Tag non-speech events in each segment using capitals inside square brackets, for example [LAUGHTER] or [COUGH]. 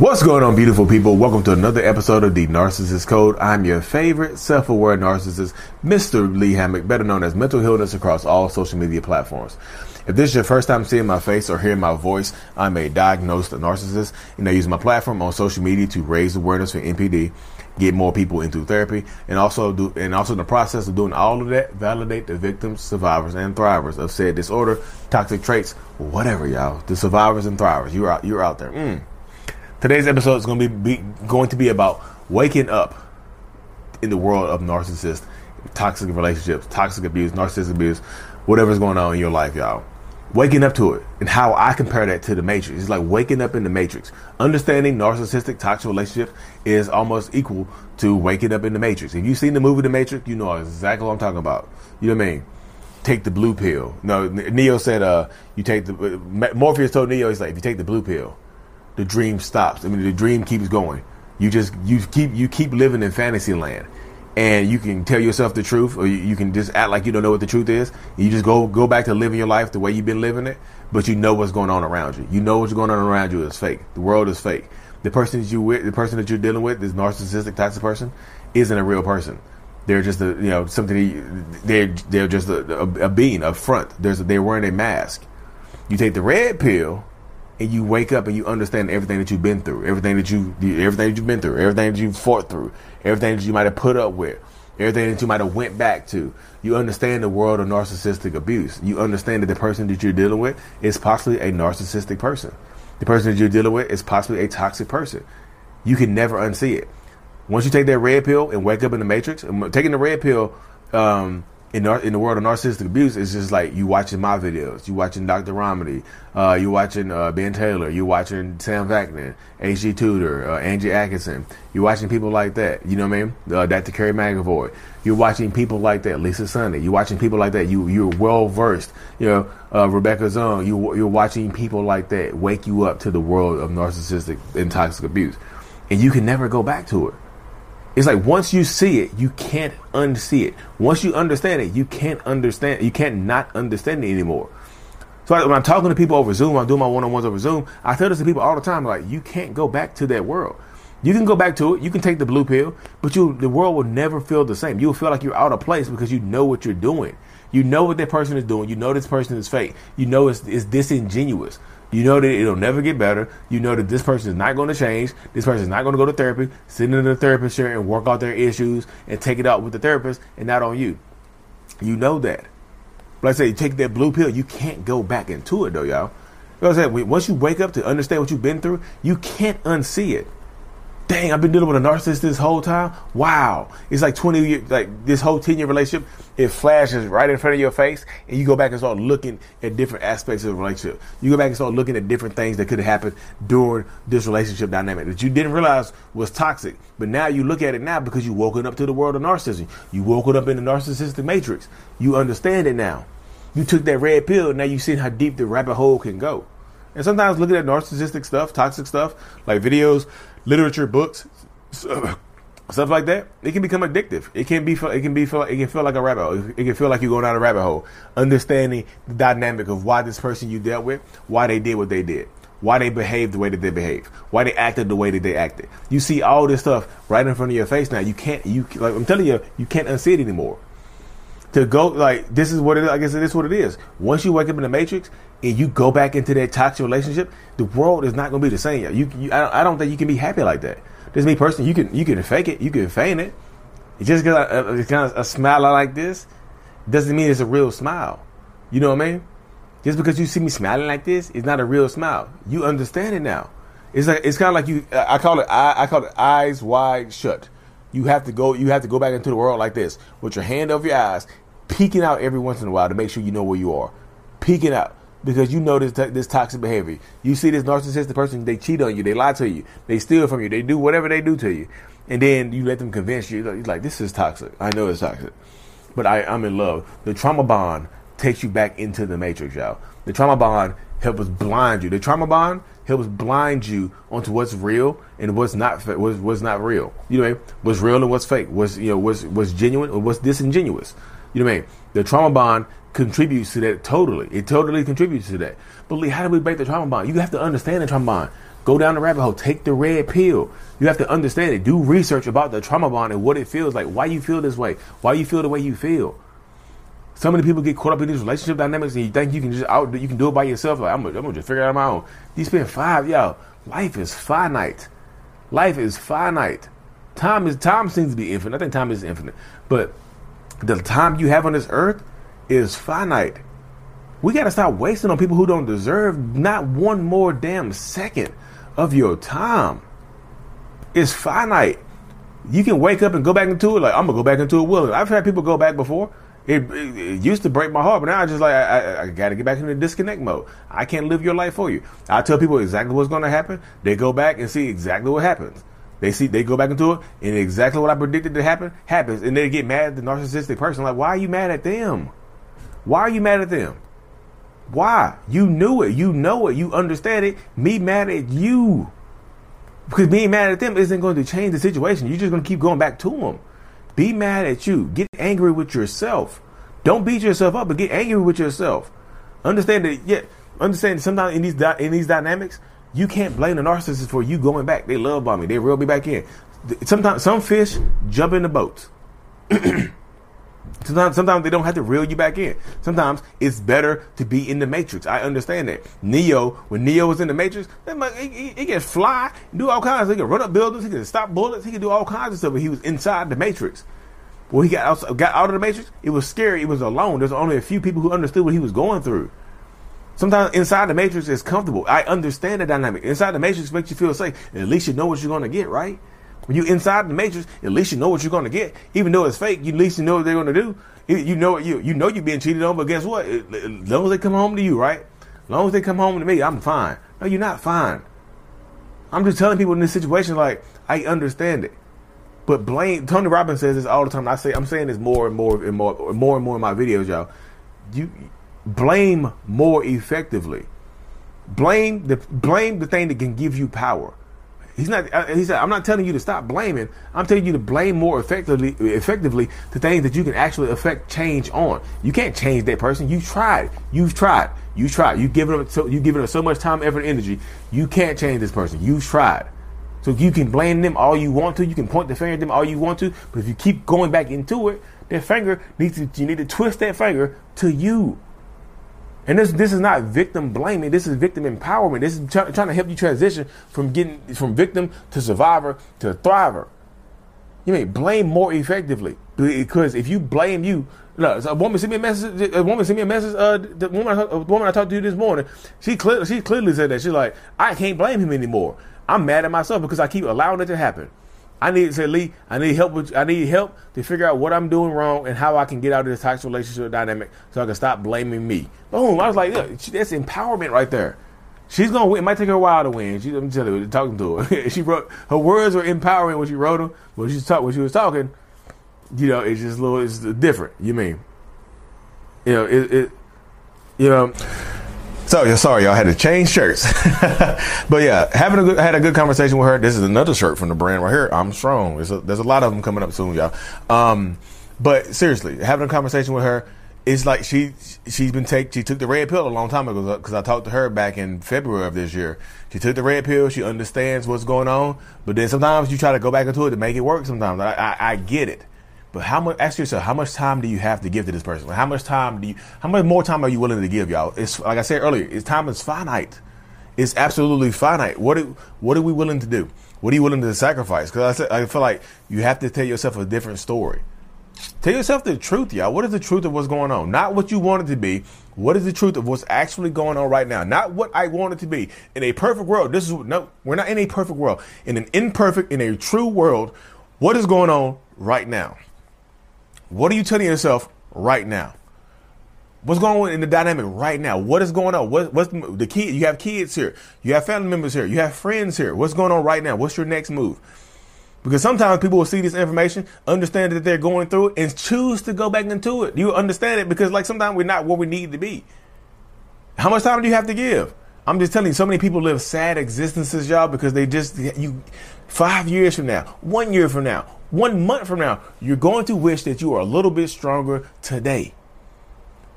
What's going on, beautiful people? Welcome to another episode of The Narcissist Code. I'm your favorite self aware narcissist, Mr. Lee Hammock, better known as Mental Healness across all social media platforms. If this is your first time seeing my face or hearing my voice, I'm a diagnosed narcissist and I use my platform on social media to raise awareness for NPD, get more people into therapy, and also do and also in the process of doing all of that, validate the victims, survivors, and thrivers of said disorder, toxic traits, whatever, y'all. The survivors and thrivers, you're out, you're out there. Mm. Today's episode is going to be, be, going to be about waking up in the world of narcissists, toxic relationships, toxic abuse, narcissistic abuse, whatever's going on in your life, y'all. Waking up to it and how I compare that to the Matrix. It's like waking up in the Matrix. Understanding narcissistic toxic relationships is almost equal to waking up in the Matrix. If you've seen the movie The Matrix, you know exactly what I'm talking about. You know what I mean? Take the blue pill. No, Neo said, uh, you take the, Morpheus told Neo, he's like, if you take the blue pill, the dream stops. I mean, the dream keeps going. You just you keep you keep living in fantasy land, and you can tell yourself the truth, or you, you can just act like you don't know what the truth is. You just go go back to living your life the way you've been living it, but you know what's going on around you. You know what's going on around you is fake. The world is fake. The person that you with, the person that you're dealing with, this narcissistic toxic person, isn't a real person. They're just a you know something. They're they're just a, a, a being, a front. There's they're wearing a mask. You take the red pill and you wake up and you understand everything that you've been through, everything that you, everything that you've been through, everything that you've fought through, everything that you might have put up with, everything that you might have went back to. You understand the world of narcissistic abuse. You understand that the person that you're dealing with is possibly a narcissistic person. The person that you're dealing with is possibly a toxic person. You can never unsee it. Once you take that red pill and wake up in the matrix, taking the red pill, um, in, in the world of narcissistic abuse, it's just like you watching my videos, you watching Dr. Ramani, uh, you watching uh, Ben Taylor, you watching Sam Vaknin, H.G. Tudor, uh, Angie Atkinson, you watching people like that. You know what I mean? Uh, Dr. Carrie McAvoy. You're watching people like that, Lisa Sunday. You're watching people like that. You you're well versed. You know uh, Rebecca Zung. You you're watching people like that wake you up to the world of narcissistic and toxic abuse, and you can never go back to it. It's like once you see it, you can't unsee it. Once you understand it, you can't understand. You can't not understand it anymore. So when I'm talking to people over Zoom, I'm doing my one-on-ones over Zoom. I tell this to people all the time, like you can't go back to that world. You can go back to it. You can take the blue pill, but you the world will never feel the same. You'll feel like you're out of place because you know what you're doing. You know what that person is doing. You know this person is fake. You know it's, it's disingenuous. You know that it'll never get better. You know that this person is not going to change. This person is not going to go to therapy, sit in the therapist chair and work out their issues and take it out with the therapist and not on you. You know that. But I say, you take that blue pill, you can't go back into it though, y'all. You know what I'm saying? Once you wake up to understand what you've been through, you can't unsee it dang, I've been dealing with a narcissist this whole time. Wow. It's like 20 years, like this whole 10 year relationship, it flashes right in front of your face and you go back and start looking at different aspects of the relationship. You go back and start looking at different things that could have happened during this relationship dynamic that you didn't realize was toxic. But now you look at it now because you woken up to the world of narcissism. You woken up in the narcissistic matrix. You understand it now. You took that red pill. Now you see how deep the rabbit hole can go. And sometimes looking at narcissistic stuff, toxic stuff, like videos, literature, books, uh, [CLEARS THROAT] stuff like that, it can become addictive. It can be, it can be, it can feel like a rabbit hole. It can feel like you're going down a rabbit hole. Understanding the dynamic of why this person you dealt with, why they did what they did, why they behaved the way that they behaved, why they acted the way that they acted. You see all this stuff right in front of your face now. You can't, you like I'm telling you, you can't unsee it anymore to go like this is what it. I guess it is what it is. Once you wake up in the matrix and you go back into that toxic relationship, the world is not going to be the same. You, you I, don't, I, don't, think you can be happy like that. This me personally. You can you can fake it. You can feign it. Just because uh, it's kind of a smile like this doesn't mean it's a real smile. You know what I mean? Just because you see me smiling like this, it's not a real smile. You understand it now. It's like it's kind of like you. I call it. I, I call it eyes wide shut. You have to go. You have to go back into the world like this, with your hand over your eyes, peeking out every once in a while to make sure you know where you are. Peeking out. because you know this this toxic behavior. You see this narcissistic person, they cheat on you, they lie to you, they steal from you, they do whatever they do to you, and then you let them convince you. You're like, this is toxic. I know it's toxic, but I, I'm in love. The trauma bond takes you back into the matrix, y'all. The trauma bond helps blind you. The trauma bond helps blind you onto what's real and what's not what's, what's not real. You know? What's real and what's fake? What's you know what's what's genuine or what's disingenuous? You know what I mean? The trauma bond contributes to that totally. It totally contributes to that. But Lee, how do we break the trauma bond? You have to understand the trauma bond. Go down the rabbit hole. Take the red pill. You have to understand it. Do research about the trauma bond and what it feels like. Why you feel this way. Why you feel the way you feel. So many people get caught up in these relationship dynamics and you think you can just out you can do it by yourself. Like I'm gonna, I'm gonna just figure it out on my own. You spend five, yo. Life is finite. Life is finite. Time is time seems to be infinite. I think time is infinite, but the time you have on this earth is finite. We got to stop wasting on people who don't deserve not one more damn second of your time. It's finite. You can wake up and go back into it. Like I'm gonna go back into it. Will I've had people go back before. It, it, used to break my heart, but now I just like I, I, I got to get back into disconnect mode. I can't live your life for you. I tell people exactly what's going to happen. They go back and see exactly what happens. They see they go back into it, and exactly what I predicted to happen happens, and they get mad at the narcissistic person. Like, why are you mad at them? Why are you mad at them? Why? You knew it. You know it. You understand it. Me mad at you. Because being mad at them isn't going to change the situation. You're just going to keep going back to them. Be mad at you. Get angry with yourself. Don't beat yourself up, but get angry with yourself. Understand that, yeah, understand sometimes in these, in these dynamics, you can't blame the narcissist for you going back. They love bombing. They reel me back in. Sometimes some fish jump in the boats. [CLEARS THROAT] Sometimes, sometimes they don't have to reel you back in. Sometimes it's better to be in the matrix. I understand that. Neo, when Neo was in the matrix, he, he, he can fly, do all kinds. He can run up buildings. He can stop bullets. He can do all kinds of stuff. But he was inside the matrix. When he got out, got out of the matrix, it was scary. It was alone. There's only a few people who understood what he was going through. Sometimes inside the matrix is comfortable. I understand the dynamic. Inside the matrix makes you feel safe. At least you know what you're going to get, right? When you inside the matrix, at least you know what you're going to get. Even though it's fake, you at least you know what they're going to do. You know you you know you're being cheated on, but guess what? As long as they come home to you, right? As long as they come home to me, I'm fine. No, you're not fine. I'm just telling people in this situation, like I understand it, but blame. Tony Robbins says this all the time. I say I'm saying this more and more and more, more and more in my videos, y'all. You blame more effectively. Blame the blame the thing that can give you power. He's not. Uh, he said, "I'm not telling you to stop blaming. I'm telling you to blame more effectively, effectively the things that you can actually affect change on. You can't change that person. You tried. You've tried. You tried. You given them so you given them so much time, effort, energy. You can't change this person. You've tried. So you can blame them all you want to. You can point the finger at them all you want to. But if you keep going back into it, that finger needs to. You need to twist that finger to you. And this this is not victim blaming. This is victim empowerment. This is trying to help you transition from getting from victim to survivor to thriver. You may blame more effectively because if you blame you, look, a woman sent me a message. A woman sent me a message. Uh, the woman, a woman I talked to this morning, she clearly she clearly said that she's like, I can't blame him anymore. I'm mad at myself because I keep allowing it to happen. I need to say, Lee, I need help with I need help to figure out what I'm doing wrong and how I can get out of this toxic relationship dynamic so I can stop blaming me. Boom. I was like, look, that's empowerment right there. She's gonna win. It might take her a while to win. She, I'm telling you, [LAUGHS] talking to her. [LAUGHS] she wrote her words were empowering when she wrote them. When she talk, when she was talking, you know, it's just a little, it's different. You mean, you know, it, it you know. So sorry, y'all had to change shirts, [LAUGHS] but yeah, having a good, had a good conversation with her. This is another shirt from the brand right here. I'm strong. There's a, there's a lot of them coming up soon, y'all. Um, but seriously, having a conversation with her, it's like she she's been take she took the red pill a long time ago because I talked to her back in February of this year. She took the red pill. She understands what's going on, but then sometimes you try to go back into it to make it work. Sometimes I, I, I get it. But how much? Ask yourself, how much time do you have to give to this person? How much time do you? How much more time are you willing to give, y'all? It's like I said earlier. It's time is finite. It's absolutely finite. What are, what are we willing to do? What are you willing to sacrifice? Because I said I feel like you have to tell yourself a different story. Tell yourself the truth, y'all. What is the truth of what's going on? Not what you want it to be. What is the truth of what's actually going on right now? Not what I want it to be. In a perfect world, this is no. We're not in a perfect world. In an imperfect, in a true world, what is going on right now? What are you telling yourself right now? What's going on in the dynamic right now? What is going on? What, what's the kid? You have kids here. You have family members here. You have friends here. What's going on right now? What's your next move? Because sometimes people will see this information, understand that they're going through it, and choose to go back into it. You understand it because, like, sometimes we're not where we need to be. How much time do you have to give? I'm just telling you, so many people live sad existences, y'all, because they just you. Five years from now, one year from now, one month from now, you're going to wish that you are a little bit stronger today.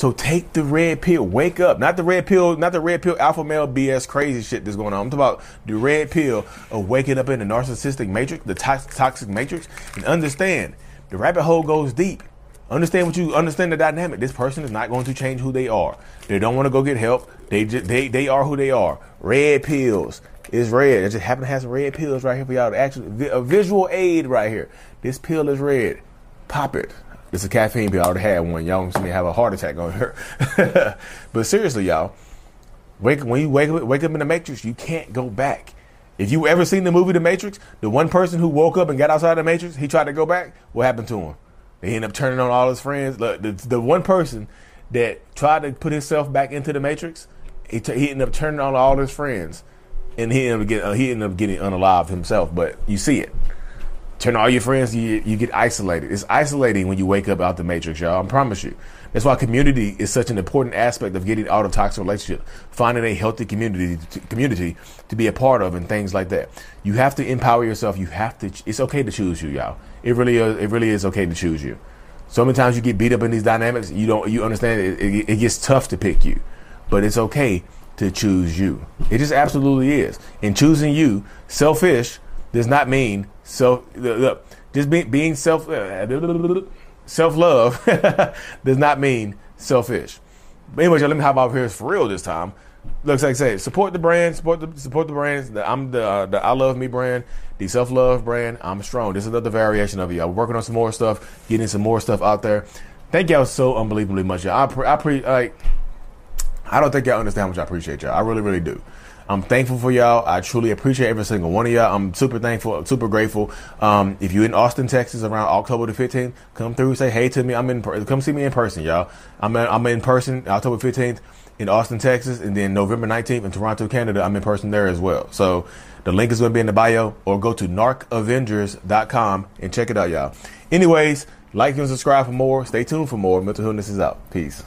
So take the red pill. Wake up. Not the red pill, not the red pill alpha male BS crazy shit that's going on. I'm talking about the red pill of waking up in the narcissistic matrix, the toxic matrix, and understand the rabbit hole goes deep. Understand what you understand the dynamic. This person is not going to change who they are. They don't want to go get help. They just, they they are who they are. Red pills is red. I just happen to have some red pills right here for y'all. To actually, a visual aid right here. This pill is red. Pop it. It's a caffeine pill. I already had one. Y'all see me have a heart attack on here. [LAUGHS] but seriously, y'all, wake when you wake up, wake up in the Matrix, you can't go back. If you ever seen the movie The Matrix, the one person who woke up and got outside the Matrix, he tried to go back. What happened to him? They end up turning on all his friends. Look, the, the one person that tried to put himself back into the Matrix, he, t- he ended up turning on all his friends, and he ended up getting uh, he ended up getting unalived himself. But you see it turn all your friends, you, you get isolated. It's isolating when you wake up out the matrix, y'all. I promise you. That's why community is such an important aspect of getting out of toxic relationship. Finding a healthy community to, community to be a part of and things like that. You have to empower yourself. You have to. It's okay to choose you, y'all. It really is. It really is okay to choose you. So many times you get beat up in these dynamics. You don't. You understand it, it, it gets tough to pick you, but it's okay to choose you. It just absolutely is. In choosing you, selfish does not mean self. look, just be, being self uh, self love [LAUGHS] does not mean selfish. But anyway, let me hop off here for real this time. Looks like I say support the brand, support the support the brands. The, I'm the uh, the I love me brand, the self love brand. I'm strong. This is another variation of it. I'm working on some more stuff, getting some more stuff out there. Thank y'all so unbelievably much. Y'all. I pre, I pre like. I don't think y'all understand how much I appreciate y'all. I really, really do. I'm thankful for y'all. I truly appreciate every single one of y'all. I'm super thankful, super grateful. Um, if you're in Austin, Texas, around October the 15th, come through, say hey to me. I'm in, come see me in person, y'all. I'm I'm in person October 15th in Austin, Texas, and then November 19th in Toronto, Canada. I'm in person there as well. So the link is going to be in the bio, or go to narcavengers.com and check it out, y'all. Anyways, like and subscribe for more. Stay tuned for more. Mental Healness is out. Peace.